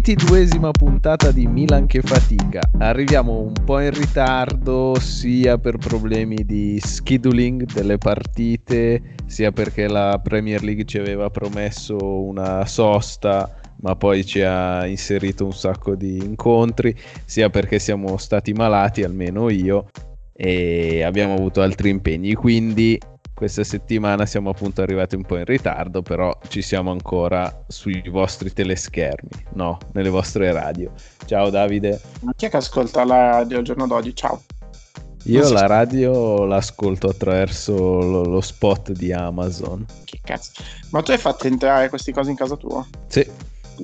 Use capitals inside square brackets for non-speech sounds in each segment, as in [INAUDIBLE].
22esima puntata di Milan che fatica. Arriviamo un po' in ritardo sia per problemi di scheduling delle partite, sia perché la Premier League ci aveva promesso una sosta ma poi ci ha inserito un sacco di incontri, sia perché siamo stati malati, almeno io, e abbiamo avuto altri impegni. Quindi questa settimana siamo appunto arrivati un po' in ritardo, però ci siamo ancora sui vostri teleschermi, no, nelle vostre radio. Ciao Davide. Ma chi è che ascolta la radio al giorno d'oggi? Ciao. Io la radio l'ascolto attraverso lo, lo, spot di Amazon. Che cazzo. Ma tu hai fatto entrare queste cose in casa tua? Sì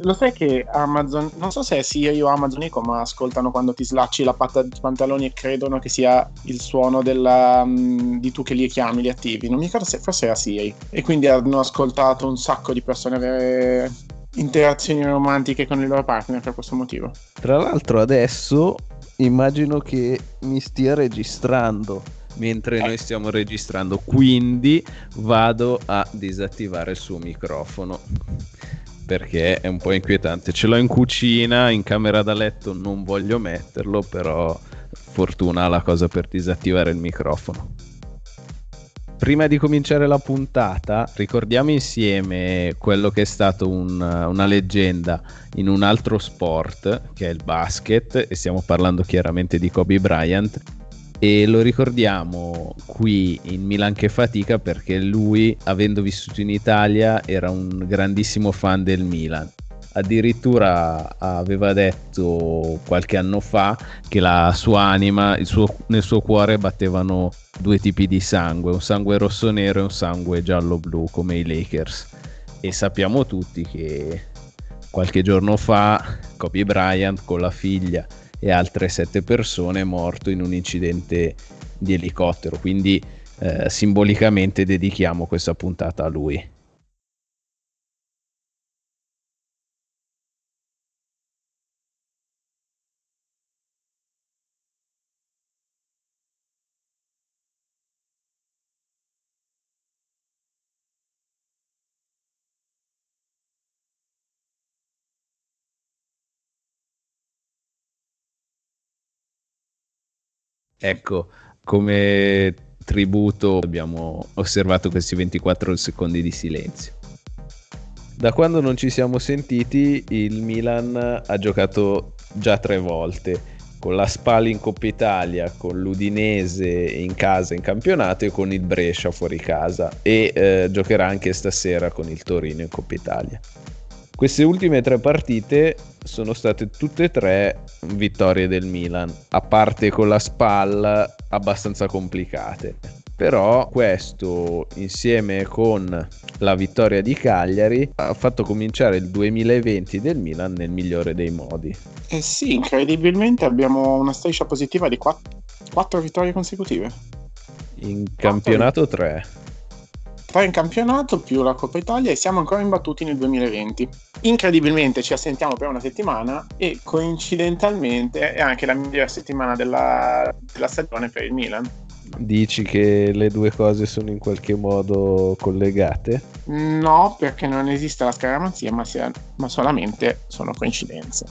lo sai che Amazon, non so se è Siri o Amazon Echo, ma ascoltano quando ti slacci la patta di pantaloni e credono che sia il suono della, um, di tu che li chiami, li attivi. Non mi ricordo se forse era Siri. E quindi hanno ascoltato un sacco di persone avere interazioni romantiche con il loro partner per questo motivo. Tra l'altro adesso immagino che mi stia registrando mentre noi stiamo registrando, quindi vado a disattivare il suo microfono perché è un po' inquietante. Ce l'ho in cucina, in camera da letto non voglio metterlo, però fortuna la cosa per disattivare il microfono. Prima di cominciare la puntata, ricordiamo insieme quello che è stato un, una leggenda in un altro sport, che è il basket, e stiamo parlando chiaramente di Kobe Bryant, e lo ricordiamo qui in Milan che fatica perché lui, avendo vissuto in Italia, era un grandissimo fan del Milan. Addirittura aveva detto qualche anno fa che la sua anima, suo, nel suo cuore battevano due tipi di sangue, un sangue rosso-nero e un sangue giallo-blu come i Lakers. E sappiamo tutti che qualche giorno fa Kobe Bryant con la figlia e altre sette persone morto in un incidente di elicottero. Quindi eh, simbolicamente dedichiamo questa puntata a lui. Ecco, come tributo abbiamo osservato questi 24 secondi di silenzio. Da quando non ci siamo sentiti, il Milan ha giocato già tre volte, con la Spal in Coppa Italia, con l'Udinese in casa in campionato e con il Brescia fuori casa e eh, giocherà anche stasera con il Torino in Coppa Italia. Queste ultime tre partite sono state tutte e tre vittorie del Milan, a parte con la SPAL abbastanza complicate. Però questo insieme con la vittoria di Cagliari ha fatto cominciare il 2020 del Milan nel migliore dei modi. Eh sì, incredibilmente abbiamo una striscia positiva di 4 vittorie consecutive. In campionato 3 tre in campionato più la Coppa Italia e siamo ancora imbattuti nel 2020. Incredibilmente ci assentiamo per una settimana e coincidentalmente è anche la migliore settimana della, della stagione per il Milan. Dici che le due cose sono in qualche modo collegate? No, perché non esiste la scaramanzia, ma, sia, ma solamente sono coincidenze.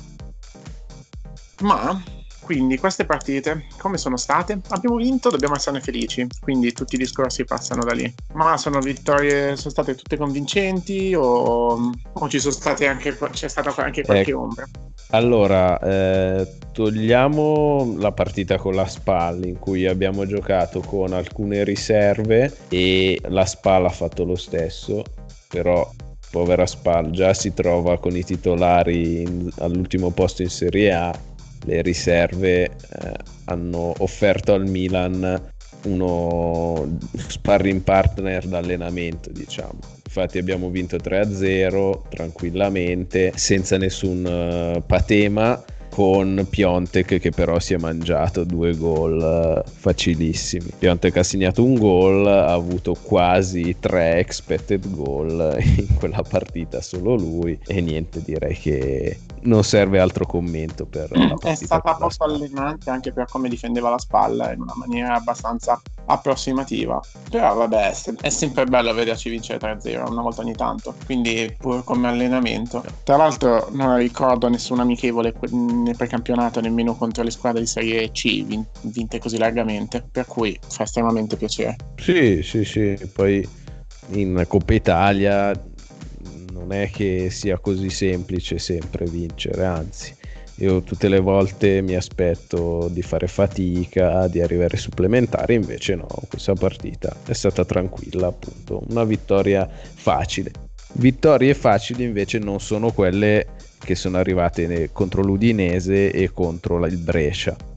Ma quindi queste partite come sono state? Abbiamo vinto, dobbiamo esserne felici, quindi tutti i discorsi passano da lì. Ma sono vittorie, sono state tutte convincenti o, o ci sono state anche, c'è stata anche qualche ecco. ombra? Allora, eh, togliamo la partita con la SPAL in cui abbiamo giocato con alcune riserve e la SPAL ha fatto lo stesso, però povera SPAL già si trova con i titolari in, all'ultimo posto in Serie A le riserve eh, hanno offerto al Milan uno sparring partner d'allenamento, diciamo. Infatti abbiamo vinto 3-0 tranquillamente, senza nessun uh, patema con Piontek che però si è mangiato due gol eh, facilissimi. Piontek ha segnato un gol, ha avuto quasi tre expected goal in quella partita, solo lui e niente, direi che non serve altro commento per. È stata molto allenante anche per come difendeva la spalla in una maniera abbastanza approssimativa. Però vabbè, è sempre bello vederci vincere 3-0 una volta ogni tanto, quindi pur come allenamento. Tra l'altro non ricordo nessun amichevole nel precampionato, nemmeno contro le squadre di Serie C vinte così largamente, per cui fa estremamente piacere. Sì, sì, sì, poi in Coppa Italia non è che sia così semplice sempre vincere, anzi io tutte le volte mi aspetto di fare fatica, di arrivare supplementari, invece no, questa partita è stata tranquilla, appunto, una vittoria facile. Vittorie facili invece non sono quelle che sono arrivate contro l'Udinese e contro il Brescia.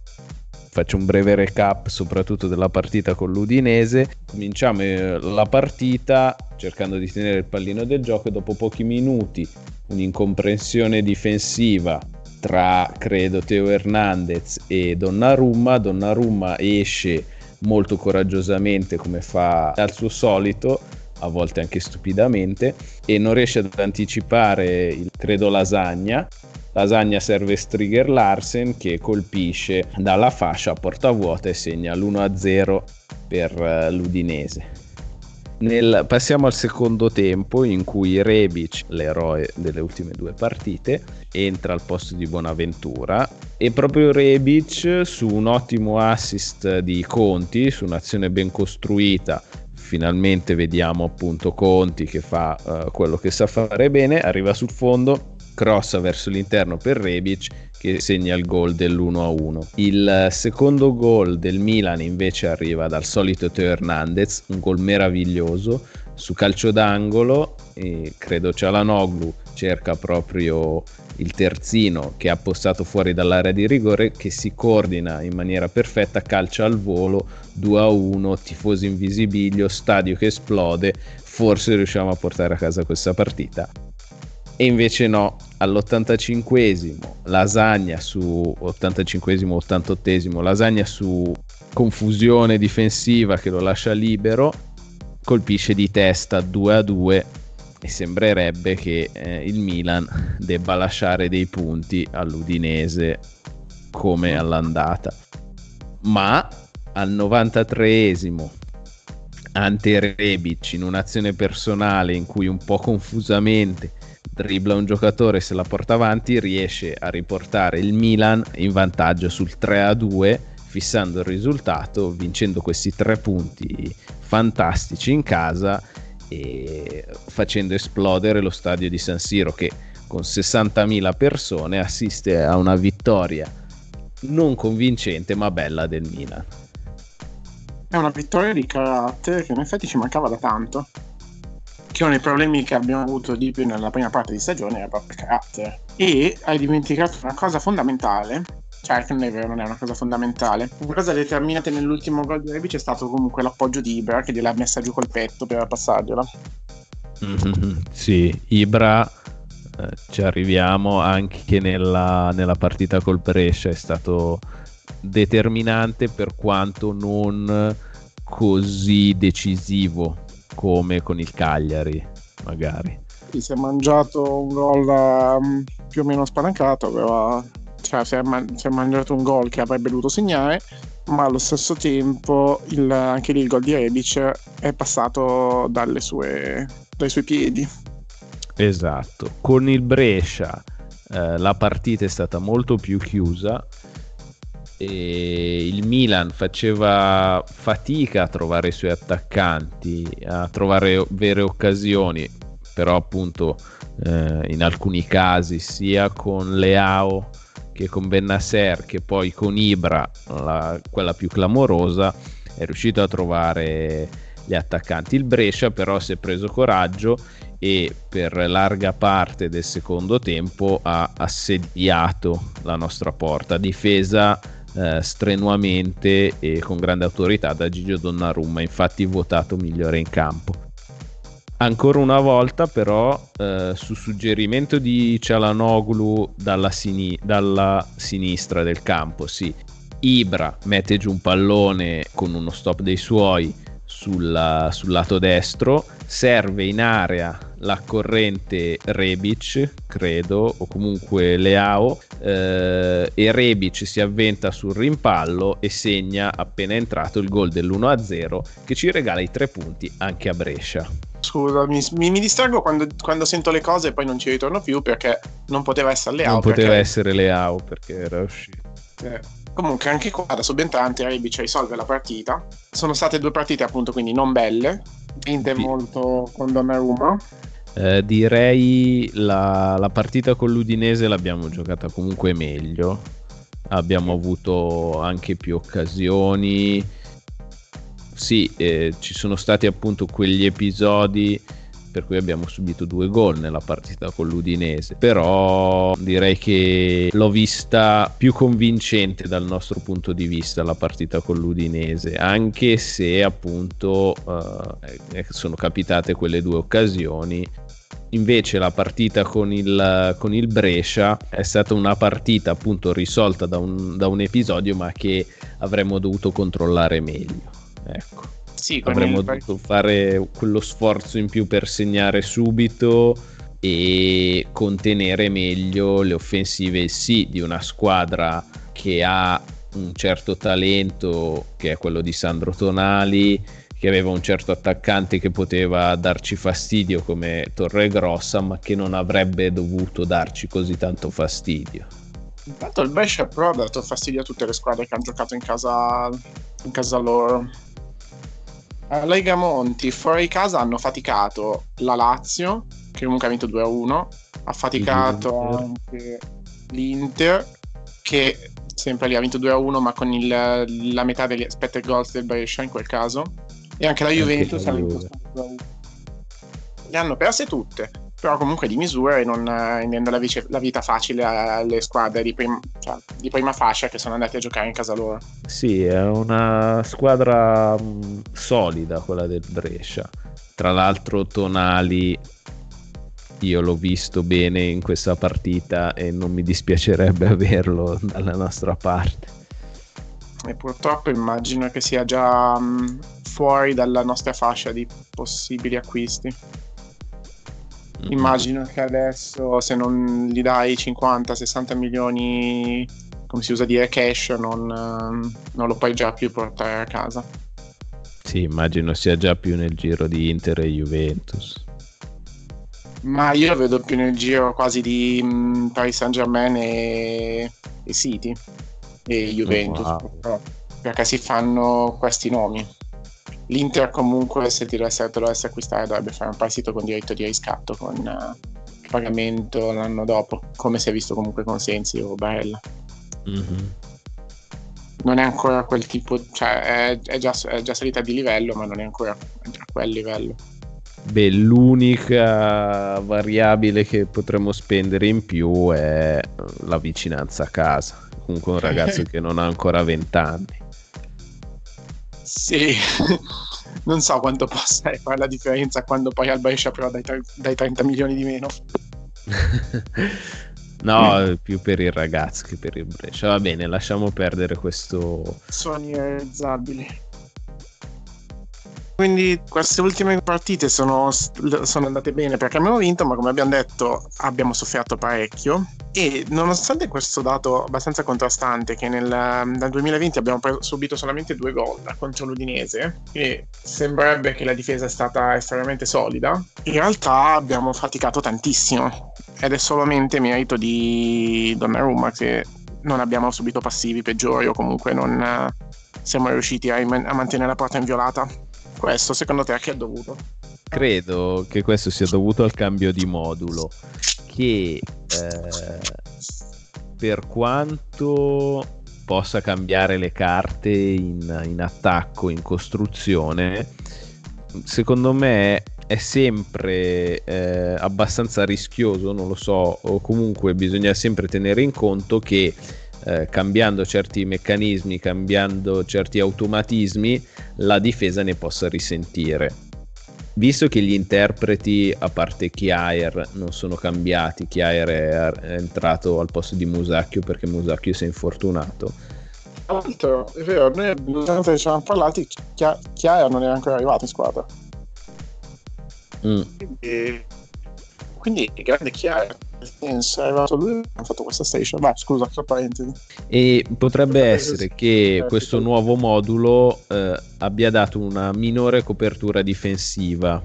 Faccio un breve recap soprattutto della partita con l'Udinese. Cominciamo eh, la partita cercando di tenere il pallino del gioco e dopo pochi minuti un'incomprensione difensiva tra credo Teo Hernandez e Donnarumma. Donnarumma esce molto coraggiosamente come fa al suo solito, a volte anche stupidamente, e non riesce ad anticipare il credo lasagna. Lasagna serve Striger Larsen che colpisce dalla fascia a porta vuota e segna l'1-0 per eh, l'Udinese. Nel, passiamo al secondo tempo in cui Rebic, l'eroe delle ultime due partite, entra al posto di Bonaventura e proprio Rebic su un ottimo assist di Conti, su un'azione ben costruita, finalmente vediamo appunto Conti che fa uh, quello che sa fare bene, arriva sul fondo, crossa verso l'interno per Rebic che segna il gol dell'1-1. Il secondo gol del Milan invece arriva dal solito Teo Hernandez, un gol meraviglioso su calcio d'angolo e credo Cialanoglu cerca proprio il terzino che ha postato fuori dall'area di rigore che si coordina in maniera perfetta, calcia al volo 2 a 1, tifosi in visibilio, stadio che esplode, forse riusciamo a portare a casa questa partita. E invece no, all'85esimo lasagna su 85esimo 88esimo lasagna su confusione difensiva che lo lascia libero colpisce di testa 2 a 2 e sembrerebbe che eh, il Milan debba lasciare dei punti all'Udinese come all'andata. Ma al 93esimo ante Rebic in un'azione personale in cui un po' confusamente dribbla un giocatore, se la porta avanti, riesce a riportare il Milan in vantaggio sul 3-2, fissando il risultato, vincendo questi tre punti fantastici in casa e facendo esplodere lo stadio di San Siro che con 60.000 persone assiste a una vittoria non convincente ma bella del Milan. È una vittoria di carattere che in effetti ci mancava da tanto che uno dei problemi che abbiamo avuto di più nella prima parte di stagione era proprio il carattere. E hai dimenticato una cosa fondamentale, cioè che non è vero, non è una cosa fondamentale. Una cosa determinante nell'ultimo gol di Rebic è stato comunque l'appoggio di Ibra che gliel'ha messa giù col petto per passargliela. Mm-hmm, sì, Ibra eh, ci arriviamo anche nella, nella partita col Brescia, è stato determinante per quanto non così decisivo come con il Cagliari, magari. Si è mangiato un gol um, più o meno spalancato, aveva, cioè si è, man- si è, mangiato un gol che avrebbe dovuto segnare, ma allo stesso tempo il, anche lì il gol di Rebic è passato sue, dai suoi piedi. Esatto, con il Brescia eh, la partita è stata molto più chiusa e il Milan faceva fatica a trovare i suoi attaccanti, a trovare vere occasioni, però appunto eh, in alcuni casi sia con Leao che con Bennasser che poi con Ibra, la, quella più clamorosa, è riuscito a trovare gli attaccanti. Il Brescia però si è preso coraggio e per larga parte del secondo tempo ha assediato la nostra porta, difesa eh, strenuamente e con grande autorità da Gigio Donnarumma, infatti votato migliore in campo. Ancora una volta però eh, su suggerimento di Cialanoglu dalla, sini- dalla sinistra del campo, sì, Ibra mette giù un pallone con uno stop dei suoi sulla, sul lato destro serve in area la corrente Rebic, credo, o comunque Leao, eh, e Rebic si avventa sul rimpallo e segna appena entrato il gol dell'1-0 che ci regala i tre punti anche a Brescia. Scusa, mi, mi distraggo quando, quando, sento le cose e poi non ci ritorno più perché non poteva essere Leao. Non poteva perché... essere Leao perché era uscito. Eh. Comunque anche qua da subentrante Rebic risolve la partita. Sono state due partite appunto quindi non belle, vinte sì. molto con Donnarumma. Eh, direi la, la partita con l'Udinese l'abbiamo giocata comunque meglio. Abbiamo avuto anche più occasioni. Sì, eh, ci sono stati appunto quegli episodi per cui abbiamo subito due gol nella partita con l'Udinese, però direi che l'ho vista più convincente dal nostro punto di vista la partita con l'Udinese, anche se appunto eh, sono capitate quelle due occasioni Invece la partita con il, con il, Brescia è stata una partita appunto risolta da un, da un episodio ma che avremmo dovuto controllare meglio. Ecco. Sì, avremmo dovuto fare quello sforzo in più per segnare subito e contenere meglio le offensive sì di una squadra che ha un certo talento che è quello di Sandro Tonali che aveva un certo attaccante che poteva darci fastidio come Torregrossa ma che non avrebbe dovuto darci così tanto fastidio. Intanto il Brescia però ha dato fastidio a tutte le squadre che hanno giocato in casa, in casa loro a Lega Monti fuori casa hanno faticato la Lazio, che comunque ha vinto 2-1, ha faticato anche l'Inter, che sempre lì ha vinto 2-1, ma con il, la metà degli expected goals del Brescia in quel caso, e anche la Juventus ha vinto 2-1. Le hanno perse tutte però comunque di misura e non eh, rendendo la, vice, la, vita facile alle squadre di, prim, cioè, di, prima fascia che sono andate a giocare in casa loro. Sì, è una squadra mh, mm, solida quella del Brescia. Tra l'altro Tonali io l'ho visto bene in questa partita e non mi dispiacerebbe [LAUGHS] averlo dalla nostra parte. E purtroppo immagino che sia già mh, mm, fuori dalla nostra fascia di possibili acquisti. Mm-hmm. Immagino che adesso se non gli dai 50-60 milioni, come si usa dire, cash, non, non lo puoi già più portare a casa. Sì, immagino sia già più nel giro di Inter e Juventus. Ma io lo vedo più nel giro quasi di um, Paris Saint Germain e, e City e Juventus, wow. perché si fanno questi nomi. L'Inter comunque se dovesse, dovesse acquistare dovrebbe fare un prestito con diritto di riscatto con uh, pagamento l'anno dopo, come si è visto comunque con Sensi o Barella. Mm-hmm. Non è ancora quel tipo, cioè è, è, già, è, già, salita di livello, ma non è ancora a quel livello. Beh, l'unica variabile che potremmo spendere in più è la vicinanza a casa. Comunque un ragazzo [LAUGHS] che non ha ancora 20 anni. Sì, [LAUGHS] non so quanto possa fare la differenza quando poi al Brescia però dai, dai 30 milioni di meno. [LAUGHS] no, mm. più per il ragazzo che per il Brescia. Va bene, lasciamo perdere questo... Sogni realizzabili. Quindi queste ultime partite sono, sono, andate bene perché abbiamo vinto, ma come abbiamo detto abbiamo sofferto parecchio. E nonostante questo dato abbastanza contrastante, che nel, nel 2020 abbiamo subito solamente due gol contro l'Udinese, e sembrerebbe che la difesa è stata estremamente solida, in realtà abbiamo faticato tantissimo. Ed è solamente merito di Donnarumma che non abbiamo subito passivi peggiori o comunque non siamo riusciti a, a mantenere la porta inviolata. Questo secondo te a che è dovuto? Credo che questo sia dovuto al cambio di modulo che eh, per quanto possa cambiare le carte in, in attacco, in costruzione, secondo me è sempre eh, abbastanza rischioso, non lo so, o comunque bisogna sempre tenere in conto che eh, cambiando certi meccanismi, cambiando certi automatismi, la difesa ne possa risentire. Visto che gli interpreti, a parte Chiaer, non sono cambiati, Chiaer è, è entrato al posto di Musacchio perché Musacchio si è infortunato. Tra l'altro, è vero, noi ci siamo parlati, Chiaer non era ancora arrivato in squadra. Mm. Quindi, quindi grande chiaro nel senso è arrivato lui ha fatto questa station. Vai scusa tra parentesi. E potrebbe essere che questo nuovo modulo eh, abbia dato una minore copertura difensiva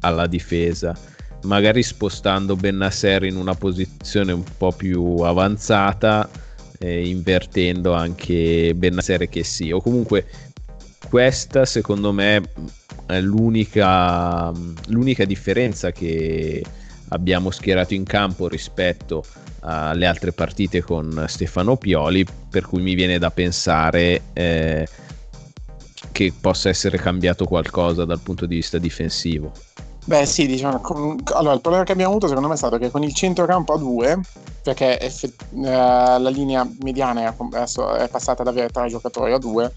alla difesa magari spostando Bennasser in una posizione un po' più avanzata eh, invertendo anche Bennasser che sì o comunque questa secondo me è l'unica, l'unica differenza che abbiamo schierato in campo rispetto alle altre partite con Stefano Pioli, per cui mi viene da pensare eh, che possa essere cambiato qualcosa dal punto di vista difensivo. Beh sì, diciamo, con... allora il problema che abbiamo avuto secondo me è stato che con il centrocampo a due, perché effett... uh, la linea mediana è, passata ad avere tre giocatori a due,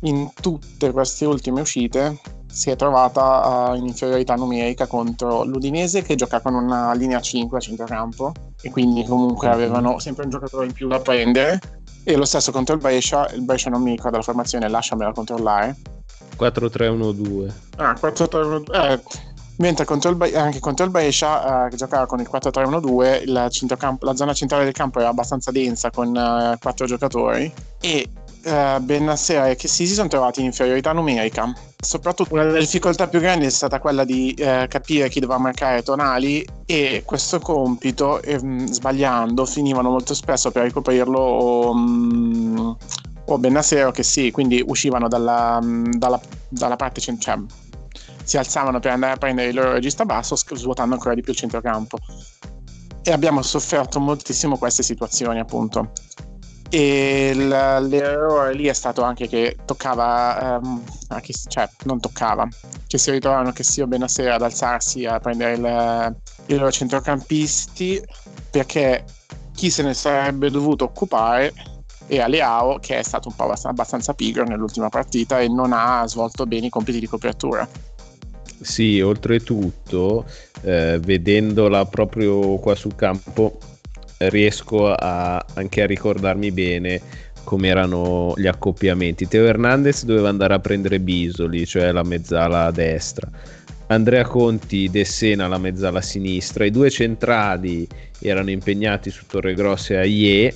in tutte queste ultime uscite si è trovata in inferiorità numerica contro l'Udinese che gioca con una linea 5 a centrocampo e quindi comunque mhm. avevano sempre un giocatore in più da prendere. E lo stesso contro il Brescia, il Brescia non mi ricordo la formazione, lasciamela controllare. 4-3-1-2 ah 4-3-1-2 eh, mentre contro il, anche contro il Brescia eh, che giocava con il 4-3-1-2 la zona centrale del campo era abbastanza densa con eh, 4 giocatori. E eh, Bennassera e che si sono trovati in inferiorità numerica. Soprattutto una delle difficoltà più grandi è stata quella di eh, capire chi doveva marcare Tonali e questo compito, eh, sbagliando, finivano molto spesso per ricoprirlo o, um, o Bennassero che sì, quindi uscivano dalla, mm, dalla, dalla parte centrale. Cioè, si alzavano per andare a prendere il loro regista basso, svuotando ancora di più il centrocampo. E abbiamo sofferto moltissimo queste situazioni, appunto e l'errore lì è stato anche che toccava um, chi, cioè non toccava che si ritrovavano che sia Benasera ad alzarsi a prendere il, i loro centrocampisti perché chi se ne sarebbe dovuto occupare era Leao che è stato un po' abbastanza pigro nell'ultima partita e non ha svolto bene i compiti di copertura. Sì, oltretutto, eh, vedendola proprio qua sul campo, riesco a, anche a ricordarmi bene come erano gli accoppiamenti. Teo Hernandez doveva andare a prendere Bisoli, cioè la mezzala a destra. Andrea Conti, De Sena la mezzala a sinistra. I due centrali erano impegnati su Torre Grosse e Aie,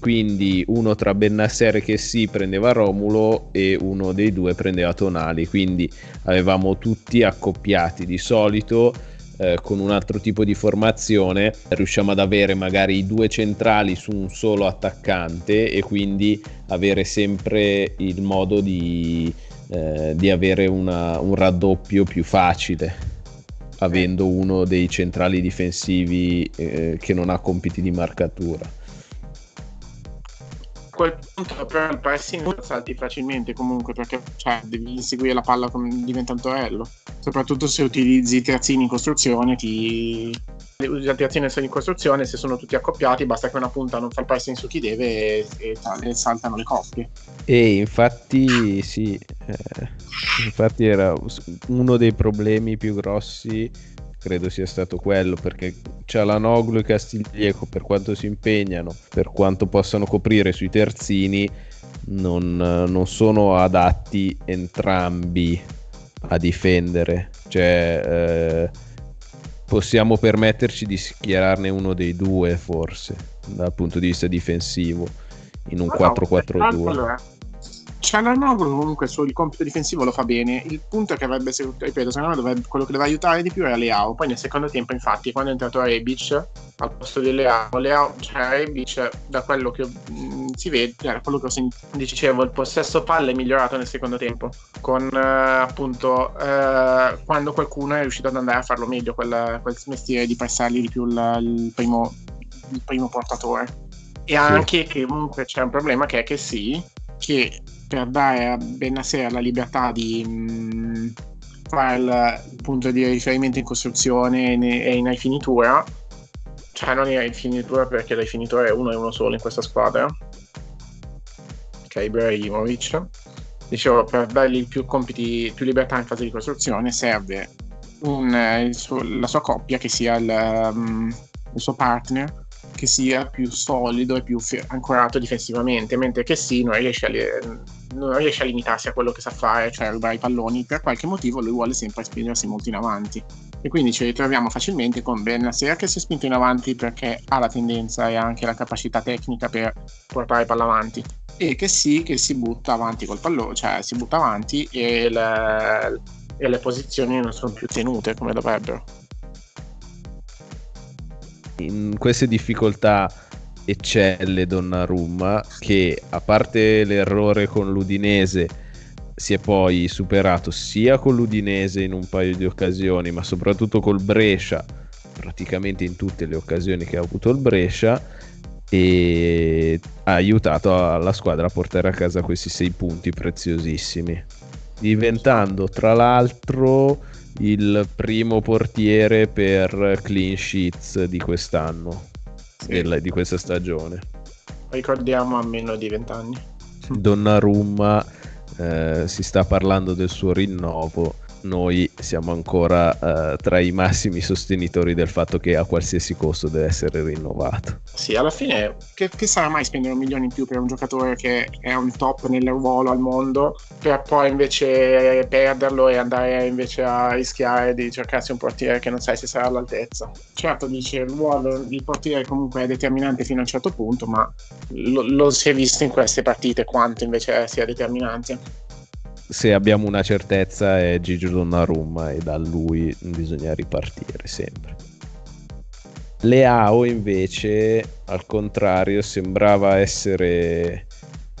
quindi uno tra Bennasser che sì prendeva Romulo e uno dei due prendeva Tonali. Quindi avevamo tutti accoppiati di solito eh, con un altro tipo di formazione riusciamo ad avere magari due centrali su un solo attaccante e quindi avere sempre il modo di, eh, di avere una, un raddoppio più facile avendo uno dei centrali difensivi eh, che non ha compiti di marcatura quel punto però il pressing salti facilmente comunque perché cioè, devi inseguire la palla come diventa un torello. Soprattutto se utilizzi i terzini in costruzione ti usi terzini in costruzione se sono tutti accoppiati basta che una punta non fa il pressing su chi deve e, e, e saltano le coppie. E infatti sì eh, infatti era uno dei problemi più grossi credo sia stato quello perché Cialanoglu e Castiglieco per quanto si impegnano per quanto possano coprire sui terzini non, non sono adatti entrambi a difendere. Cioè eh, possiamo permetterci di schierarne uno dei due forse dal punto di vista difensivo in un no, 4-4-2 allora Cialanoglu comunque sul compito difensivo lo fa bene. Il punto è che avrebbe, ripeto, secondo me dovrebbe, quello che doveva aiutare di più era Leao. Poi nel secondo tempo, infatti, quando è entrato Rebic al posto di Leao, Leao cioè Rebic, da quello che mh, mm, si vede, da quello che sentito, dicevo, il possesso palle è migliorato nel secondo tempo. Con eh, appunto eh, quando qualcuno è riuscito ad andare a farlo meglio, quel, quel mestiere di passargli di più il, il, primo, il primo portatore. E anche che comunque c'è un problema che è che sì, che per dare a Benasser la libertà di mh, mm, fare il, punto di riferimento in costruzione e in rifinitura, cioè non in rifinitura perché la rifinitura è uno e uno solo in questa squadra, che è Ibrahimovic. Dicevo, per dargli più compiti, più libertà in fase di costruzione serve un, suo, la sua coppia che sia il, um, il suo partner che sia più solido e più ancorato difensivamente, mentre che sì non riesce, a, non riesce a limitarsi a quello che sa fare, cioè rubare i palloni, per qualche motivo lui vuole sempre spingersi molto in avanti. e quindi ci ritroviamo facilmente con Benasser che si è spinto in avanti perché ha la tendenza e anche la capacità tecnica per portare palla avanti e che sì che si butta avanti col pallone cioè si butta avanti e le, e le posizioni non sono più tenute come dovrebbero in queste difficoltà eccelle Donnarumma che a parte l'errore con l'Udinese si è poi superato sia con l'Udinese in un paio di occasioni ma soprattutto col Brescia praticamente in tutte le occasioni che ha avuto il Brescia e ha aiutato la squadra a portare a casa questi sei punti preziosissimi. Diventando tra l'altro il primo portiere per clean sheets di quest'anno sì. della, di questa stagione. Ricordiamo a meno di vent'anni. Donnarumma eh, si sta parlando del suo rinnovo noi siamo ancora uh, tra i massimi sostenitori del fatto che a qualsiasi costo deve essere rinnovato. Sì, alla fine che, che sarà mai spendere un milione in più per un giocatore che è un top nel ruolo al mondo per poi invece perderlo e andare invece a rischiare di cercarsi un portiere che non sai se sarà all'altezza. Certo, dice il ruolo, il portiere comunque è determinante fino a un certo punto, ma lo, lo si è visto in queste partite quanto invece sia determinante se abbiamo una certezza è Gigi Donnarumma e da lui bisogna ripartire sempre. Leao invece al contrario sembrava essere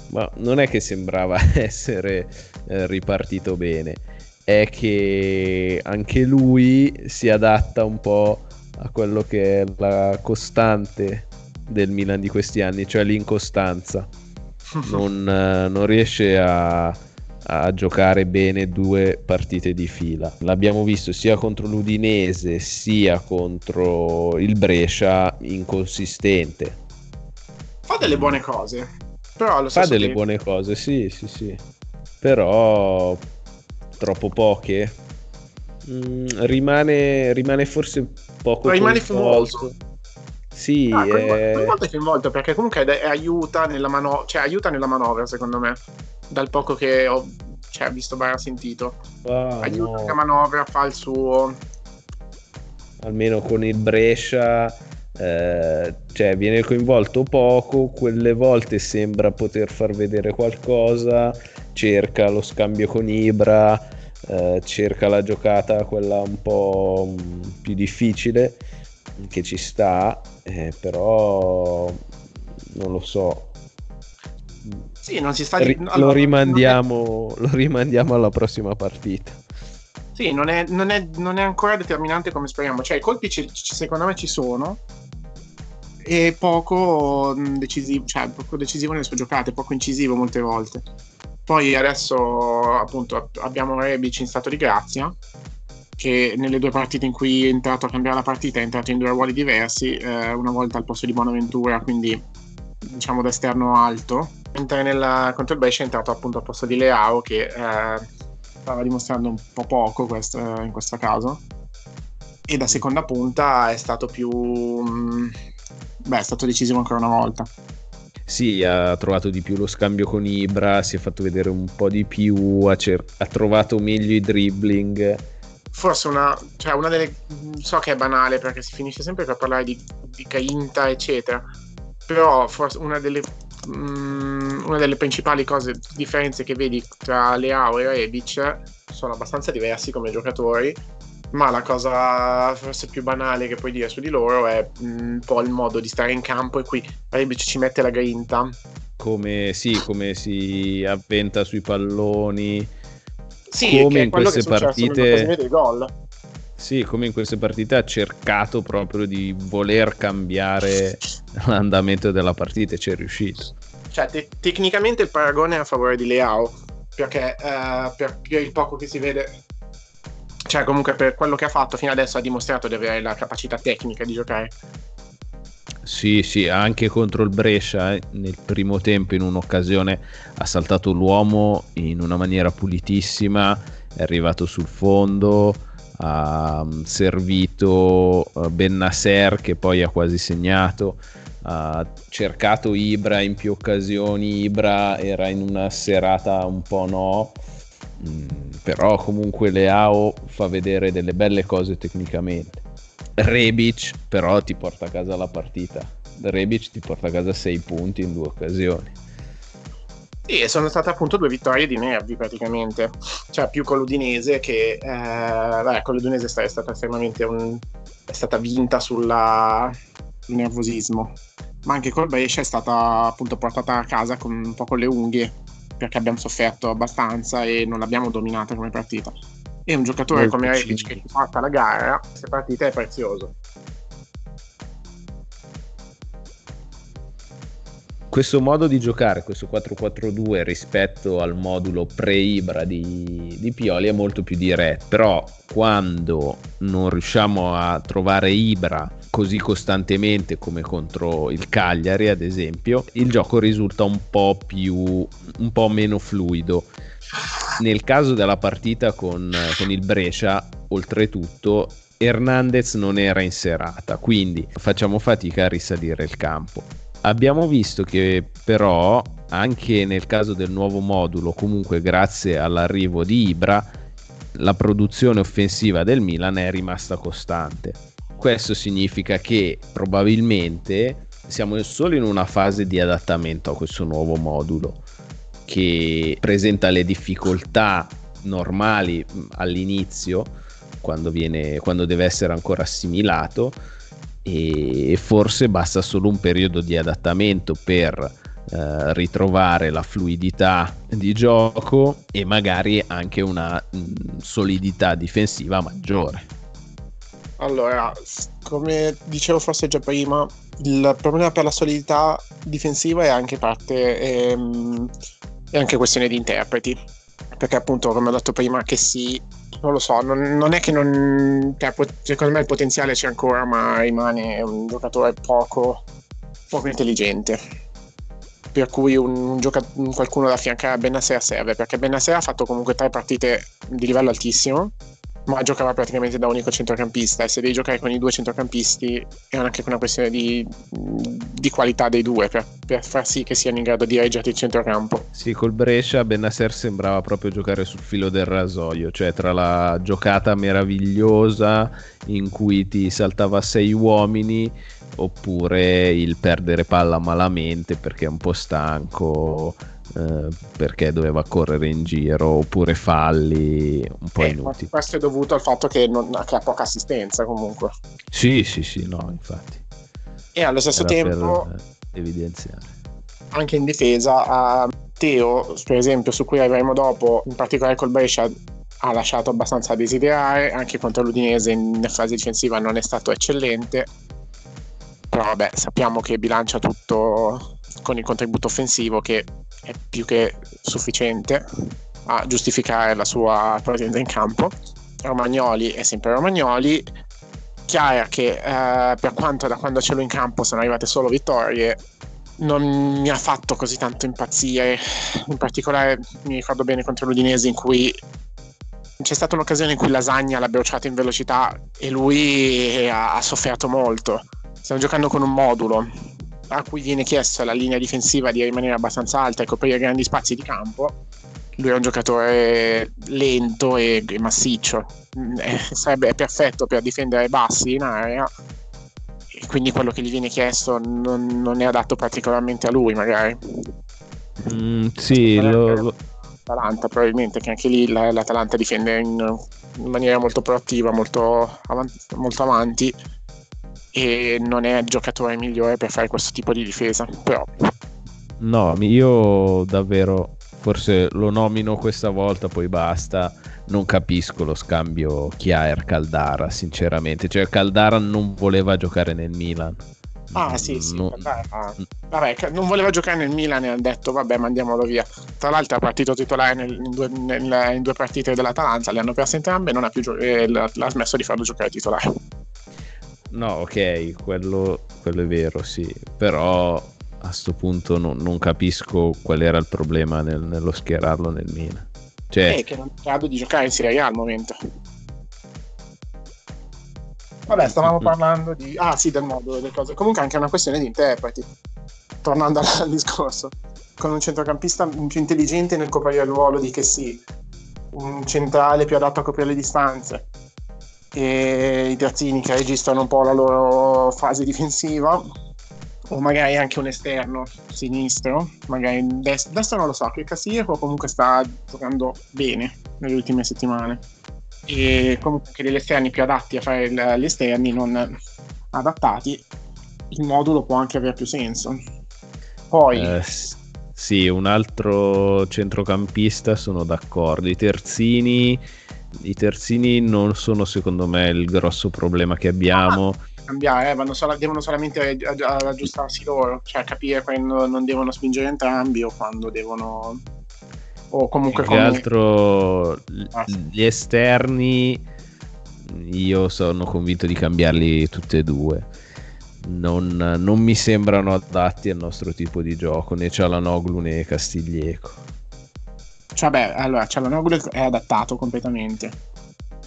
ma non è che sembrava [LAUGHS] essere eh, ripartito bene è che anche lui si adatta un po' a quello che è la costante del Milan di questi anni cioè l'incostanza [LAUGHS] non, eh, non riesce a a giocare bene due partite di fila. L'abbiamo visto sia contro l'Udinese sia contro il Brescia inconsistente. Fa delle buone cose, però Fa delle tempo... buone cose, sì, sì, sì. Però troppo poche. Mm, rimane, rimane forse poco rimane fumoso. Sì, ah, è... coinvolto è coinvolto perché comunque aiuta nella, mano... cioè, aiuta nella manovra secondo me dal poco che ho cioè, visto Bara sentito. Ah, Aiuta no. la manovra, fa il suo. Almeno con il Brescia, eh, cioè, viene coinvolto poco, quelle volte sembra poter far vedere qualcosa, cerca lo scambio con Ibra, eh, cerca la giocata, quella un po' più difficile, che ci sta, eh, però non lo so, sì, non si sta Ri- allora, lo, rimandiamo, è... lo rimandiamo alla prossima partita. Sì, non è, non, è, non è, ancora determinante come speriamo. Cioè, i colpi ci, secondo me ci sono. E poco decisivo, cioè, poco decisivo nelle sue giocate, poco incisivo molte volte. Poi adesso, appunto, abbiamo Rebic in stato di grazia. Che nelle due partite in cui è entrato a cambiare la partita è entrato in due ruoli diversi. Eh, una volta al posto di Bonaventura, quindi diciamo da esterno alto mentre nella, contro il Brescia è entrato appunto al posto di Leao che eh, stava dimostrando un po' poco questo, in questo caso e da seconda punta è stato più mh, mm, beh è stato decisivo ancora una volta sì, ha trovato di più lo scambio con Ibra, si è fatto vedere un po' di più, ha, cer- ha trovato meglio i dribbling. Forse una, cioè una delle. So che è banale perché si finisce sempre per parlare di, di Cainta, eccetera. Però forse una delle Mm, una delle principali cose, differenze che vedi tra Leao e Rebic sono abbastanza diversi come giocatori, ma la cosa forse più banale che puoi dire su di loro è mm, un po' il modo di stare in campo e qui Rebic ci mette la grinta. Come, sì, come si avventa sui palloni. Sì, come in queste partite. Sì, come in queste partite ha cercato proprio di voler cambiare [LAUGHS] l'andamento della partita e ci è riuscito. Cioè, te- tecnicamente il paragone è a favore di Leao, perché uh, per il poco che si vede, cioè comunque per quello che ha fatto fino adesso ha dimostrato di avere la capacità tecnica di giocare. Sì, sì, anche contro il Brescia eh, nel primo tempo in un'occasione ha saltato l'uomo in una maniera pulitissima, è arrivato sul fondo, ha mm, servito uh, Ben Nasser che poi ha quasi segnato, ha cercato Ibra in più occasioni, Ibra era in una serata un po' no, mm, però comunque Leao fa vedere delle belle cose tecnicamente. Rebic però ti porta a casa la partita. Rebic ti porta a casa 6 punti in due occasioni. Sì, sono state appunto due vittorie di nervi praticamente, cioè più con l'Udinese che, eh, con l'Udinese è stata estremamente un, è stata vinta sul nervosismo, ma anche col Brescia è stata appunto portata a casa con un po' con le unghie, perché abbiamo sofferto abbastanza e non l'abbiamo dominata come partita. E un giocatore Molto come Rekic che ti porta la gara, queste partite è prezioso. questo modo di giocare, questo 4-4-2 rispetto al modulo pre-Ibra di, di, Pioli è molto più diretto, però quando non riusciamo a trovare Ibra così costantemente come contro il Cagliari ad esempio, il gioco risulta un po' più, un po' meno fluido. Nel caso della partita con, con il Brescia, oltretutto, Hernandez non era in serata, quindi facciamo fatica a risalire il campo Abbiamo visto che però anche nel caso del nuovo modulo, comunque grazie all'arrivo di Ibra, la produzione offensiva del Milan è rimasta costante. Questo significa che probabilmente siamo solo in una fase di adattamento a questo nuovo modulo che presenta le difficoltà normali all'inizio quando, viene, quando deve essere ancora assimilato e forse basta solo un periodo di adattamento per eh, ritrovare la fluidità di gioco e magari anche una mh, mm, solidità difensiva maggiore. Allora, come dicevo forse già prima, il problema per la solidità difensiva è anche parte, ehm, è anche questione di interpreti, perché appunto come ho detto prima che si non lo so, non, non è che non... Cioè, secondo me il potenziale c'è ancora, ma rimane un giocatore poco, poco intelligente. Per cui un, un gioca- qualcuno da affiancare a Benasser serve, perché Benasser ha fatto comunque tre partite di livello altissimo ma giocava praticamente da unico centrocampista e se devi giocare con i due centrocampisti è anche una questione di, di qualità dei due per, per, far sì che siano in grado di reggere il centrocampo. Sì, col Brescia Benasser sembrava proprio giocare sul filo del rasoio, cioè tra la giocata meravigliosa in cui ti saltava sei uomini oppure il perdere palla malamente perché è un po' stanco eh, perché doveva correre in giro oppure falli un po' eh, inutili. Questo è dovuto al fatto che, non, che ha poca assistenza comunque. Sì, sì, sì, no, infatti. E allo stesso Era tempo per, eh, evidenziare. Anche in difesa, uh, Teo, per esempio, su cui arriveremo dopo, in particolare col Brescia, ha lasciato abbastanza a desiderare, anche contro l'Udinese in fase difensiva non è stato eccellente, però vabbè sappiamo che bilancia tutto con il contributo offensivo che è più che sufficiente a giustificare la sua presenza in campo. Romagnoli è sempre Romagnoli. Chiara che eh, per quanto da quando ce l'ho in campo sono arrivate solo vittorie, non mi ha fatto così tanto impazzire. In particolare mi ricordo bene contro l'Udinese in cui c'è stata un'occasione in cui Lasagna l'ha bruciata in velocità e lui ha, ha sofferto molto. Stiamo giocando con un modulo a cui viene chiesto alla linea difensiva di rimanere abbastanza alta e coprire grandi spazi di campo, lui è un giocatore lento e, e massiccio, mm, eh, sarebbe, perfetto per difendere bassi in area e quindi quello che gli viene chiesto non, non è adatto particolarmente a lui magari. Mm, sì, lo, lo... L'Atalanta probabilmente che anche lì l'Atalanta difende in, in maniera molto proattiva, molto, avanti, molto avanti e non è il giocatore migliore per fare questo tipo di difesa. Però. No, io davvero forse lo nomino questa volta, poi basta. Non capisco lo scambio Chiaer-Caldara, sinceramente. Cioè, Caldara non voleva giocare nel Milan. Ah, sì, sì. No. Vabbè, vabbè, non voleva giocare nel Milan e ha detto, vabbè, mandiamolo via. Tra l'altro, ha partito titolare nel, in, due, nel, in, due, partite dell'Atalanta, le hanno perse entrambe e non ha più gio- eh, l'ha smesso di farlo giocare titolare. No, ok, quello, quello, è vero, sì, però a questo punto no, non capisco qual era il problema nel, nello schierarlo nel Milan. Cioè... È che non è in grado di giocare in Serie A al momento. Vabbè, stavamo mm-hmm. parlando di... Ah sì, del modo, delle cose. Comunque anche una questione di interpreti. Tornando al [LAUGHS] discorso. Con un centrocampista più intelligente nel coprire il ruolo di che sì, un centrale più adatto a coprire le distanze e i terzini che registrano un po' la loro fase difensiva o magari anche un esterno sinistro, magari dest- destro non lo so, che Casiero comunque sta giocando bene nelle ultime settimane. E comunque anche degli esterni più adatti a fare gli esterni non adattati il modulo può anche avere più senso. Poi eh, sì, un altro centrocampista sono d'accordo. I terzini i terzini non sono secondo me il grosso problema che abbiamo ah cambiare, eh, solo, devono solamente aggiustarsi loro, cioè capire quando non devono spingere entrambi o quando devono... O comunque... Più come... altro ah, gli esterni io sono convinto di cambiarli tutti e due. Non, non, mi sembrano adatti al nostro tipo di gioco, né Cialanoglu né Castiglieco. Cioè, beh, allora Cialanoglu è adattato completamente.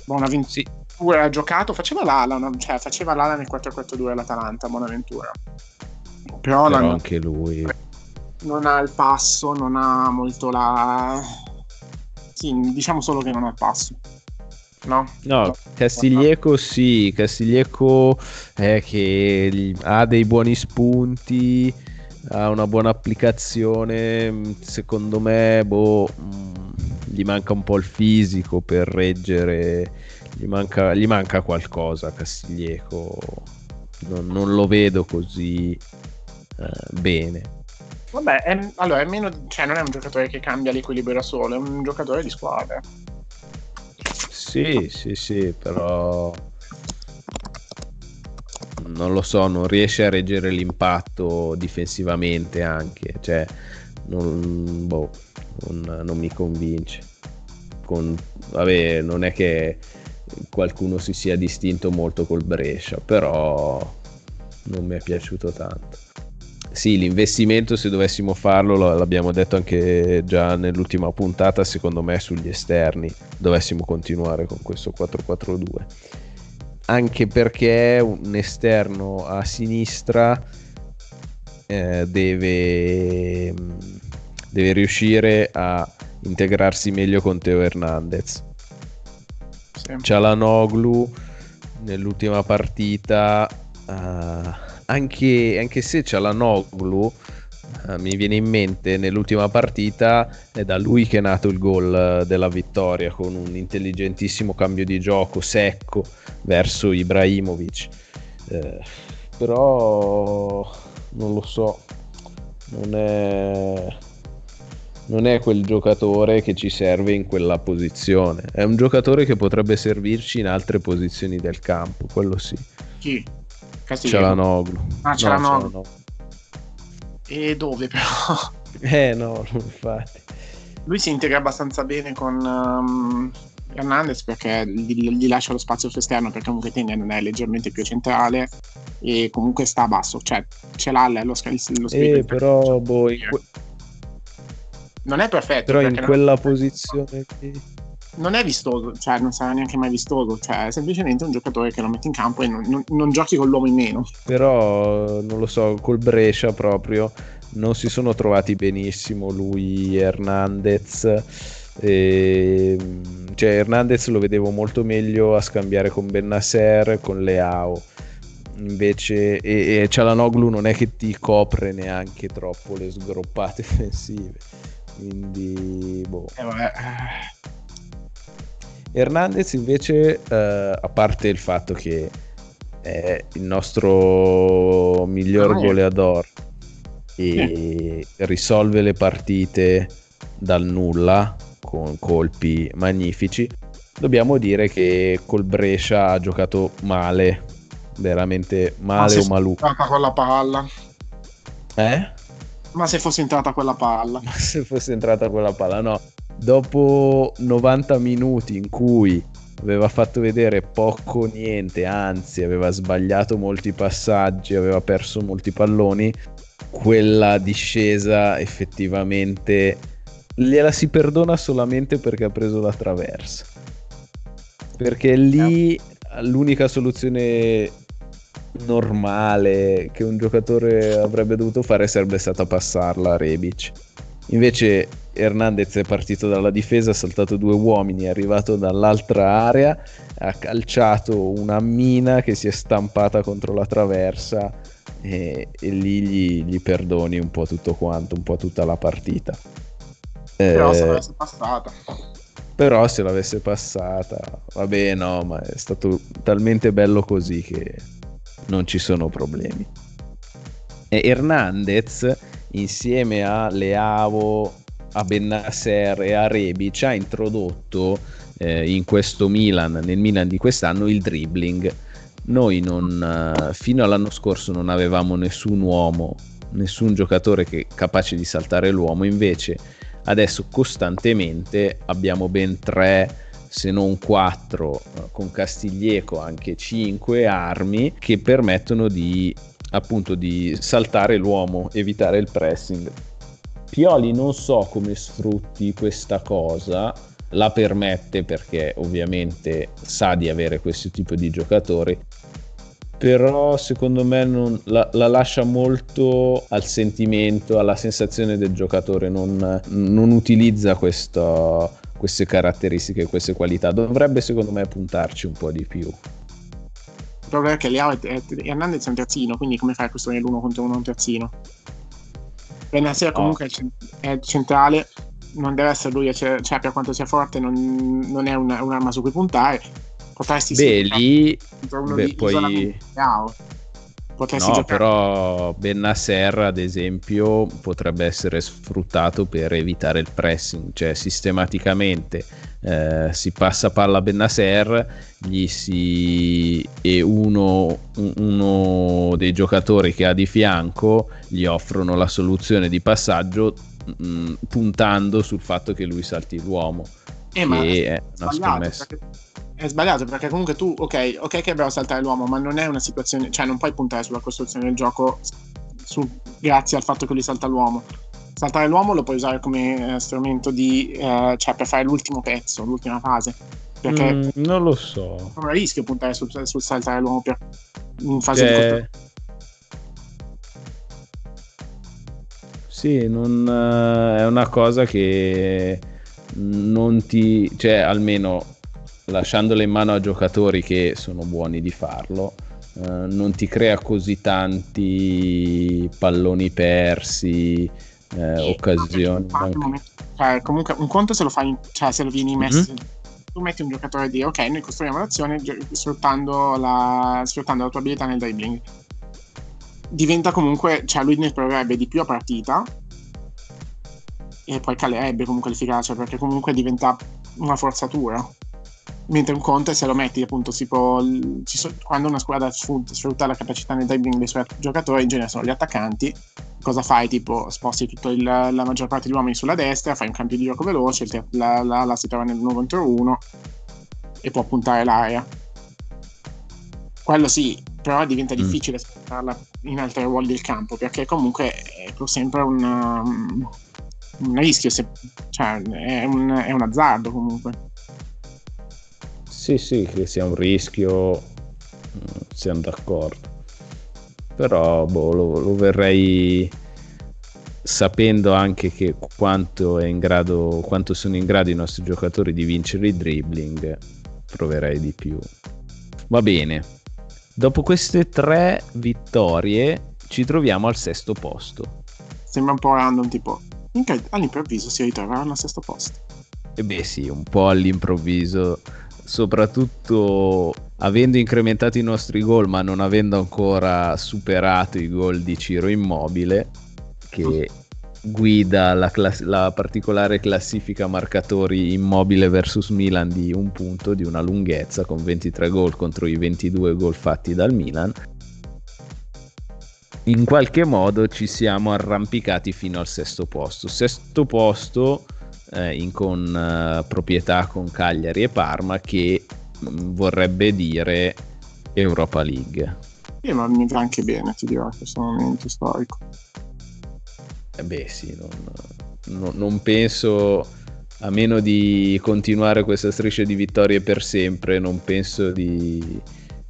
Buonaventura. Sì ha giocato, faceva l'ala, no? cioè faceva l'ala nel 4-4-2 all'Atalanta, Bonaventura. Però, Però anche lui non ha il passo, non ha molto la... Sì, diciamo solo che non ha il passo. No? No, Castiglieco sì, Castiglieco è che ha dei buoni spunti, ha una buona applicazione, secondo me boh, mm, gli manca un po' il fisico per reggere gli manca, gli manca qualcosa a Castiglieco, non, non, lo vedo così eh, bene. Vabbè, è, allora è meno, cioè non è un giocatore che cambia l'equilibrio da solo, è un giocatore di squadra. Sì, sì, sì, però non lo so, non riesce a reggere l'impatto difensivamente anche, cioè non, boh, non, non mi convince. Con, vabbè, non è che qualcuno si sia distinto molto col Brescia, però non mi è piaciuto tanto. Sì, l'investimento se dovessimo farlo, l'abbiamo detto anche già nell'ultima puntata, secondo me sugli esterni dovessimo continuare con questo 4-4-2. Anche perché un esterno a sinistra eh, deve, deve riuscire a integrarsi meglio con Teo Hernandez sì. Cialanoglu nell'ultima partita, uh, anche, anche se Cialanoglu mi viene in mente nell'ultima partita è da lui che è nato il gol della vittoria con un intelligentissimo cambio di gioco secco verso Ibrahimovic. Uh, però non lo so, non è non è quel giocatore che ci serve in quella posizione. È un giocatore che potrebbe servirci in altre posizioni del campo, quello sì. Chi? Cialanoglu. Ah, Cialanoglu. No, e dove però? [LAUGHS] Eh no, infatti. Lui si integra abbastanza bene con um, Hernandez perché gli, gli, lascia lo spazio suo esterno perché comunque Tengen è leggermente più centrale e comunque sta a basso, cioè ce l'ha lo, lo, lo Eh, però boh, non è perfetto. Però in quella non... posizione qui... Non è vistoso, cioè non sarà neanche mai vistoso, cioè è semplicemente un giocatore che lo mette in campo e non, non, non giochi con l'uomo in meno. Però, non lo so, col Brescia proprio non si sono trovati benissimo lui e Hernandez. E, cioè Hernandez lo vedevo molto meglio a scambiare con Bennasser, con Leao invece e, e Cialanoglu non è che ti copre neanche troppo le sgroppate [LAUGHS] offensive quindi, boh. Eh, Hernandez invece, eh, a parte il fatto che è il nostro miglior ah, goleador e risolve le partite dal nulla con colpi magnifici, dobbiamo dire che col Brescia ha giocato male, veramente male o maluco. con la palla. Eh? Ma se fosse entrata quella palla. Ma [LAUGHS] se fosse entrata quella palla, no. Dopo 90 minuti in cui aveva fatto vedere poco o niente, anzi aveva sbagliato molti passaggi, aveva perso molti palloni, quella discesa effettivamente gliela si perdona solamente perché ha preso la traversa. Perché lì l'unica soluzione normale che un giocatore avrebbe dovuto fare sarebbe stata passarla a Rebic Invece Hernandez è partito dalla difesa, ha saltato due uomini, è arrivato dall'altra area, ha calciato una mina che si è stampata contro la traversa e, e lì gli, gli, perdoni un po' tutto quanto, un po' tutta la partita. Però eh, se l'avesse passata. Però se l'avesse passata, vabbè no, ma è stato talmente bello così che non ci sono problemi. E Hernandez insieme a Leavo, a Bennasser e a Rebic ha introdotto eh, in questo Milan, nel Milan di quest'anno, il dribbling. Noi non, uh, fino all'anno scorso non avevamo nessun uomo, nessun giocatore che, capace di saltare l'uomo, invece adesso costantemente abbiamo ben tre se non quattro eh, con Castiglieco anche cinque armi che permettono di appunto di saltare l'uomo, evitare il pressing. Pioli non so come sfrutti questa cosa, la permette perché ovviamente sa di avere questo tipo di giocatori, però secondo me non, la, la, lascia molto al sentimento, alla sensazione del giocatore, non, non utilizza questo, queste caratteristiche, queste qualità. Dovrebbe secondo me puntarci un po' di più. Il problema è che Leao e Hernandez è un terzino, quindi come fai a costruire l'uno contro uno un terzino? Benassia comunque oh. è centrale, non deve essere lui, cioè, cioè per quanto sia forte non, non è una, un'arma su cui puntare. Potresti Beh, lì beh, poi... Potresti no, giocare. però Bennasser ad esempio potrebbe essere sfruttato per evitare il pressing, cioè sistematicamente eh, si passa palla a Bennasser gli si... e uno, uno, dei giocatori che ha di fianco gli offrono la soluzione di passaggio mh, mm, puntando sul fatto che lui salti l'uomo. Eh, ma è, una scommessa. È sbagliato perché comunque tu, ok, ok che abbiamo saltare l'uomo, ma non è una situazione, cioè non puoi puntare sulla costruzione del gioco su, grazie al fatto che lui salta l'uomo saltare l'uomo lo puoi usare come eh, strumento di, eh, cioè per fare l'ultimo pezzo, l'ultima fase. Perché mm, non lo so. Un rischio puntare sul, sul saltare l'uomo per, in fase cioè... di costruzione. Sì, non, uh, è una cosa che non ti, cioè almeno lasciandola in mano a giocatori che sono buoni di farlo, uh, non ti crea così tanti palloni persi, eh, occasioni. Cioè, comunque un conto se lo fai, cioè se lo vieni messo. Mm-hmm. Tu metti un giocatore di ok, noi costruiamo l'azione sfruttando la, sfruttando la tua abilità nel dribbling. Diventa comunque, cioè lui ne proverebbe di più a partita e poi calerebbe comunque l'efficacia perché comunque diventa una forzatura mentre un conto è se lo metti appunto tipo so, quando una squadra sfrutta la capacità nel dribbling dei suoi giocatori in genere sono gli attaccanti cosa fai tipo sposti tutta la maggior parte degli uomini sulla destra fai un cambio di gioco veloce la, la, la si trova nel 1 contro 1 e può puntare l'area quello sì però diventa mm. difficile sfruttarla in altri ruoli del campo perché comunque è pur sempre un, um, un rischio se, cioè è un, è un azzardo comunque sì, sì, che sia un rischio, mm, siamo d'accordo. Però boh, lo, lo verrei sapendo anche che quanto, è in grado, quanto sono in grado i nostri giocatori di vincere i dribbling, proverei di più. Va bene, dopo queste tre vittorie ci troviamo al sesto posto. Sembra un po' random, tipo all'improvviso si ritroveranno al sesto posto. E beh sì, un po' all'improvviso soprattutto avendo incrementato i nostri gol ma non avendo ancora superato i gol di Ciro Immobile che guida la, class- la, particolare classifica marcatori Immobile vs Milan di un punto di una lunghezza con 23 gol contro i 22 gol fatti dal Milan. In qualche modo ci siamo arrampicati fino al sesto posto. Sesto posto eh, in, con uh, proprietà con Cagliari e Parma che mm, vorrebbe dire Europa League. Sì, ma mi va anche bene, ti dirò, in questo momento storico. Eh beh sì, non, non, non penso, a meno di continuare questa striscia di vittorie per sempre, non penso di,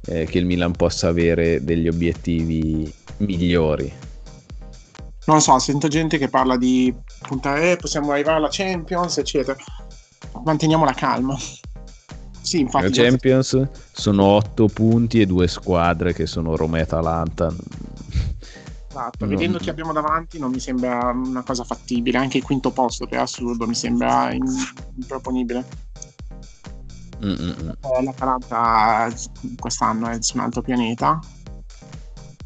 eh, che il Milan possa avere degli obiettivi migliori. non so, sento gente che parla di puntare, eh, possiamo arrivare alla Champions, eccetera. Manteniamo la calma. Sì, infatti. La Champions sono otto punti e due squadre che sono Roma e Atalanta. Esatto, non... vedendo chi abbiamo davanti non mi sembra una cosa fattibile, anche il quinto posto per assurdo mi sembra improponibile. Mm-mm. L'Atalanta quest'anno è su un altro pianeta,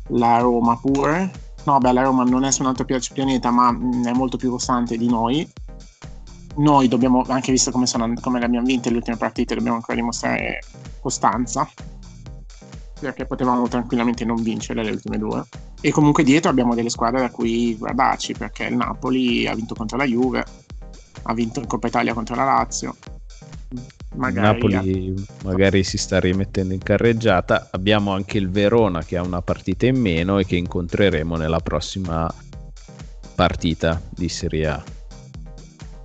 la Roma pure. No, beh, la Roma non è su un altro pianeta, ma è molto più costante di noi. Noi dobbiamo, anche visto come, sono, come le abbiamo vinte le ultime partite, dobbiamo ancora dimostrare costanza perché potevamo tranquillamente non vincere le ultime due. E comunque dietro abbiamo delle squadre da cui guardarci, perché il Napoli ha vinto contro la Juve, ha vinto in Coppa Italia contro la Lazio. Magari Napoli ha... magari si sta rimettendo in carreggiata. Abbiamo anche il Verona che ha una partita in meno e che incontreremo nella prossima partita di Serie A.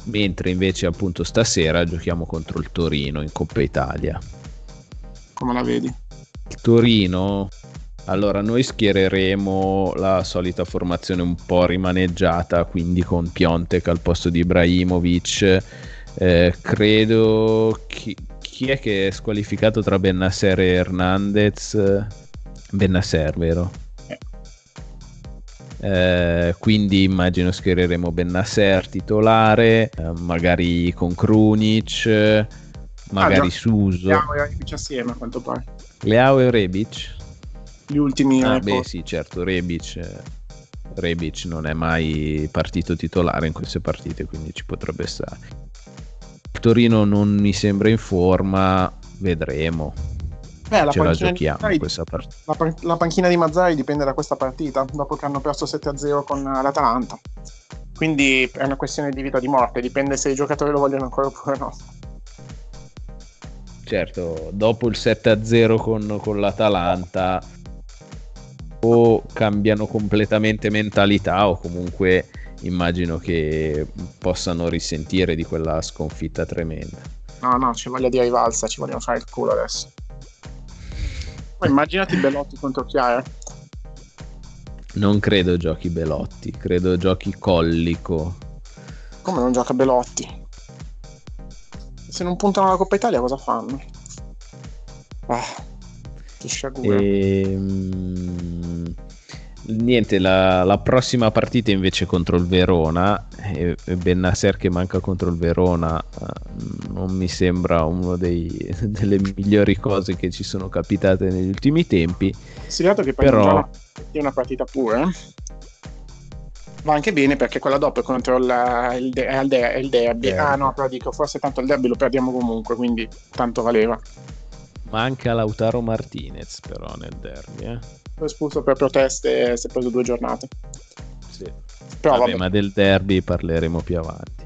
Mentre invece appunto stasera giochiamo contro il Torino in Coppa Italia. Come la vedi? Il Torino, allora noi schiereremo la solita formazione un po' rimaneggiata, quindi con Piontek al posto di Ibrahimovic. Eh, credo chi, chi, è che è squalificato tra Bennasser e Hernandez? Bennasser, vero? Eh, quindi immagino schiereremo Bennasser titolare, eh, magari con Krunic, magari ah, Suso. assieme a quanto pare. Leao e Rebic? Gli ultimi... Ah, beh sì, certo, Rebic, Rebic non è mai partito titolare in queste partite, quindi ci potrebbe stare. Torino non mi sembra in forma, vedremo. Beh, la Ce la giochiamo Mazzari, questa partita. La, la, panchina di Mazzari dipende da questa partita, dopo che hanno perso 7-0 con l'Atalanta. Quindi è una questione di vita o di morte, dipende se i giocatori lo vogliono ancora oppure no certo, dopo il 7-0 con, con l'Atalanta o cambiano completamente mentalità o comunque immagino che possano risentire di quella sconfitta tremenda. No, no, ci voglia di rivalsa, ci vogliono fare il culo adesso. Poi immaginati Belotti contro Chiara. Non credo giochi Belotti, credo giochi Collico. Come non gioca Belotti? se non puntano alla Coppa Italia cosa fanno? Ah, che sciagura. Ehm, niente, la, la, prossima partita invece contro il Verona, e, e Bennasser che manca contro il Verona, uh, non mi sembra una [LAUGHS] delle migliori cose che ci sono capitate negli ultimi tempi. Si è che però... è una partita pure. Eh? va anche bene perché quella dopo è contro il, il, de- il, de- il derby. derby. Ah no, però dico, forse tanto il derby lo perdiamo comunque, quindi tanto valeva. Manca Lautaro Martinez però nel derby. Eh? L'ho espulso per proteste e si è preso due giornate. Sì. Però, vabbè, vabbè. ma del derby parleremo più avanti.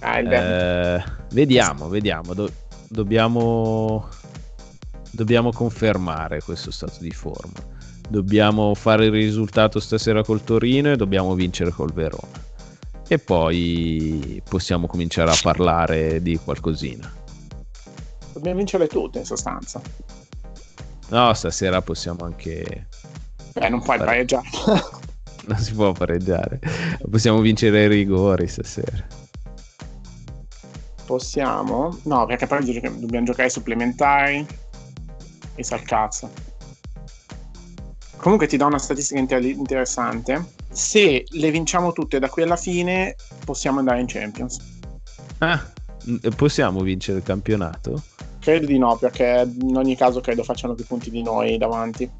Ah, eh, vediamo, vediamo. Do- dobbiamo, dobbiamo confermare questo stato di forma dobbiamo fare il risultato stasera col Torino e dobbiamo vincere col Verona. E poi possiamo cominciare a parlare di qualcosina. Dobbiamo vincere tutte in sostanza. No, stasera possiamo anche... Eh, non puoi pareggiare. [LAUGHS] non si può pareggiare. Possiamo vincere i rigori stasera. Possiamo? No, perché poi dobbiamo giocare ai supplementari e sal cazzo. Comunque ti do una statistica inter- interessante. Se le vinciamo tutte da qui alla fine, possiamo andare in Champions. Ah, possiamo vincere il campionato? Credo di no, perché in ogni caso credo facciano più punti di noi davanti.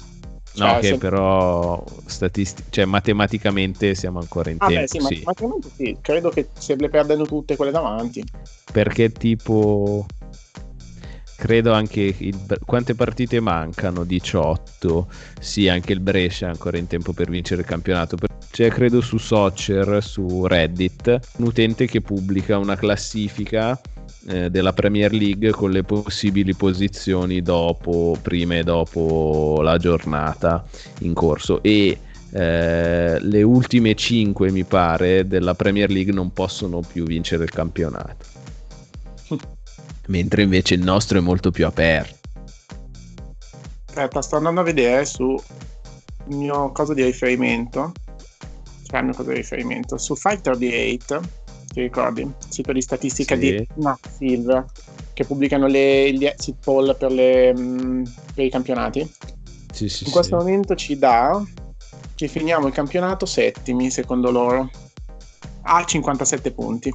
Cioè, no, che se... però statisti- cioè, matematicamente siamo ancora in ah, tempo. Beh, sì, sì. matematicamente sì, credo che se le perdano tutte quelle davanti. Perché tipo credo anche il, quante partite mancano 18 sì anche il Brescia è ancora in tempo per vincere il campionato c'è credo su Soccer su Reddit un utente che pubblica una classifica eh, della Premier League con le possibili posizioni dopo prima e dopo la giornata in corso e eh, le ultime 5 mi pare della Premier League non possono più vincere il campionato mentre invece il nostro è molto più aperto. Aspetta, sto andando a vedere su il mio coso di riferimento fanno cosa di riferimento. Su Fight38, ti ricordi? Sito di statistica Sì. di Nat che pubblicano le, gli exit poll per, le, mm, per i campionati. Sì, sì, In questo momento ci dà che finiamo il campionato settimi, secondo loro, a 57 punti.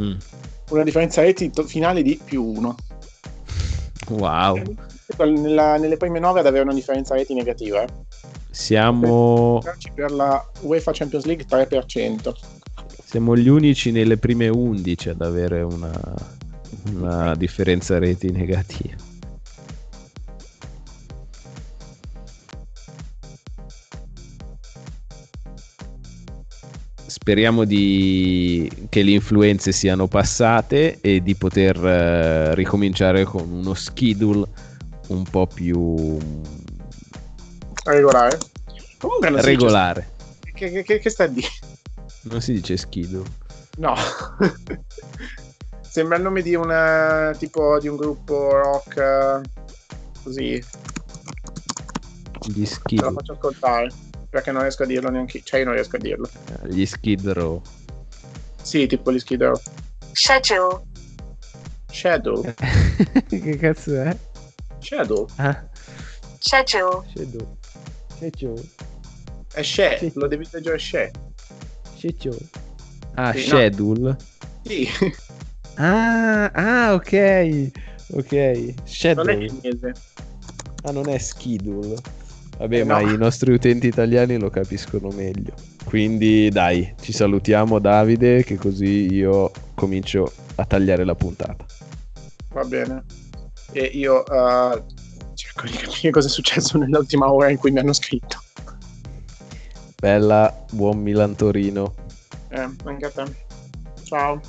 Mm. Una differenza reti finale di più 1. Wow. nelle prime 9 ad avere una differenza reti negativa. Eh. Siamo, Per la UEFA Champions League 3%. Siamo gli unici nelle prime 11 ad avere una, una differenza reti negativa. Speriamo di... che le influenze siano passate e di poter eh, ricominciare con uno schedule un po' più Regolare. Comunque regolare. che, che- che- che sta a dire? Non si dice schedule. No. Sembra il nome di una tipo di un gruppo rock eh, così. Gli Te lo faccio ascoltare. Perché non riesco a dirlo neanche. Cioè, io non riesco a dirlo. Gli skid row. Sì, tipo gli Skid Row. schedule, Shadow. [LAUGHS] che cazzo è? Shadow. Ah, schedule, Shadow. Shadow. È She. Lo devi leggere She. Shadow. Ah, Sì, no. schedule. Sì. [LAUGHS] Ah, ah, ok. Ok. non è cinese. Ah, non è schedule. Vabbè, Eh, ma no. i nostri utenti italiani lo capiscono meglio. Quindi dai, ci salutiamo Davide, che così io comincio a tagliare la puntata. Va bene. E io eh, cerco di capire cosa è successo nell'ultima ora in cui mi hanno scritto. Bella, buon Milan Torino. Eh, anche a te. Ciao.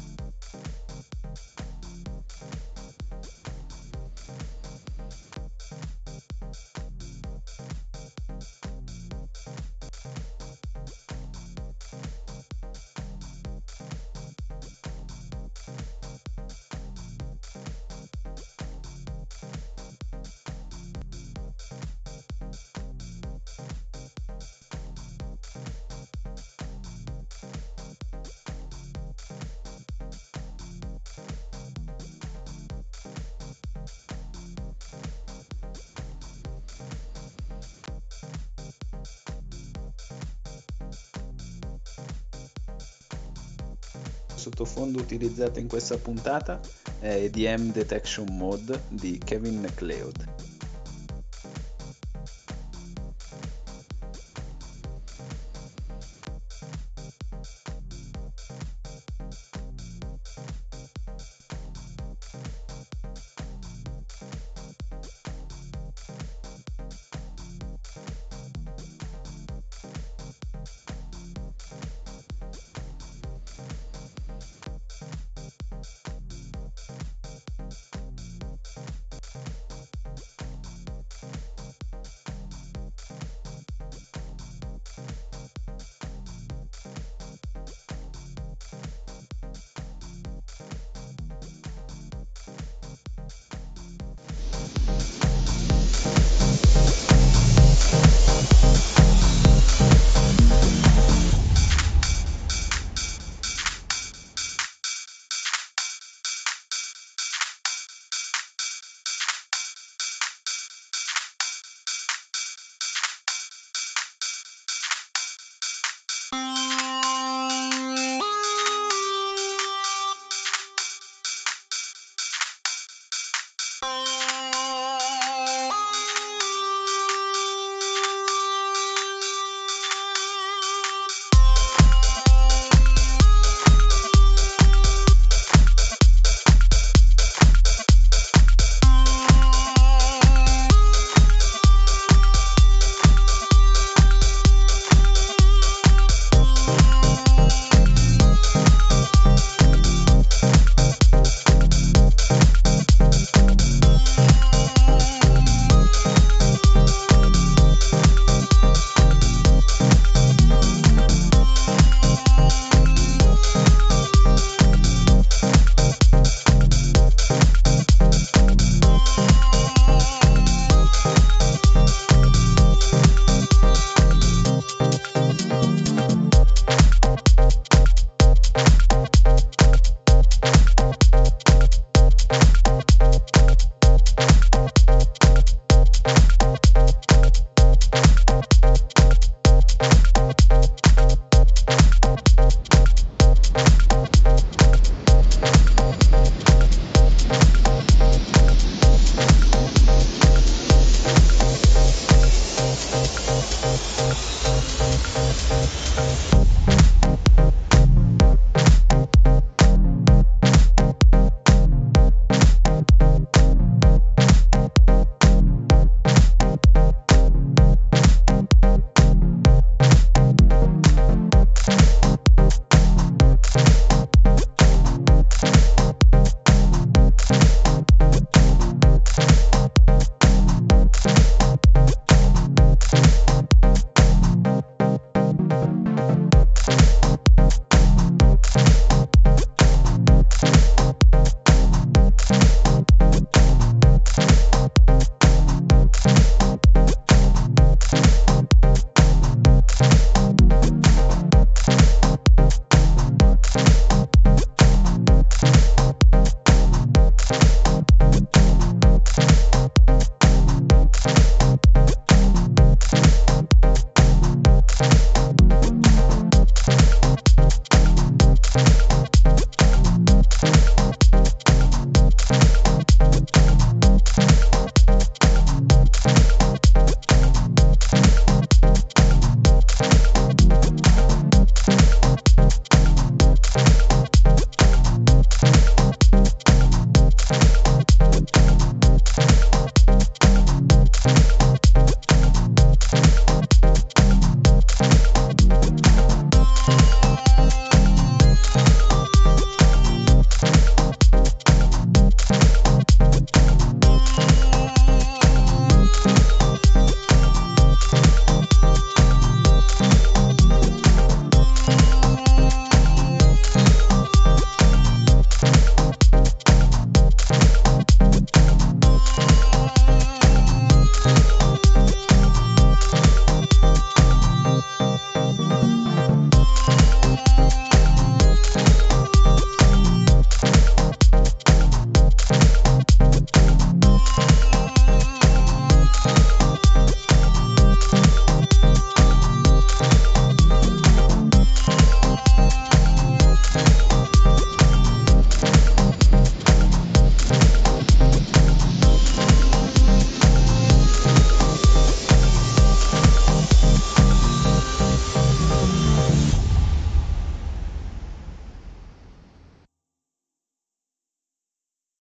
Utilizzato in questa puntata è EDM Detection Mode di Kevin MacLeod.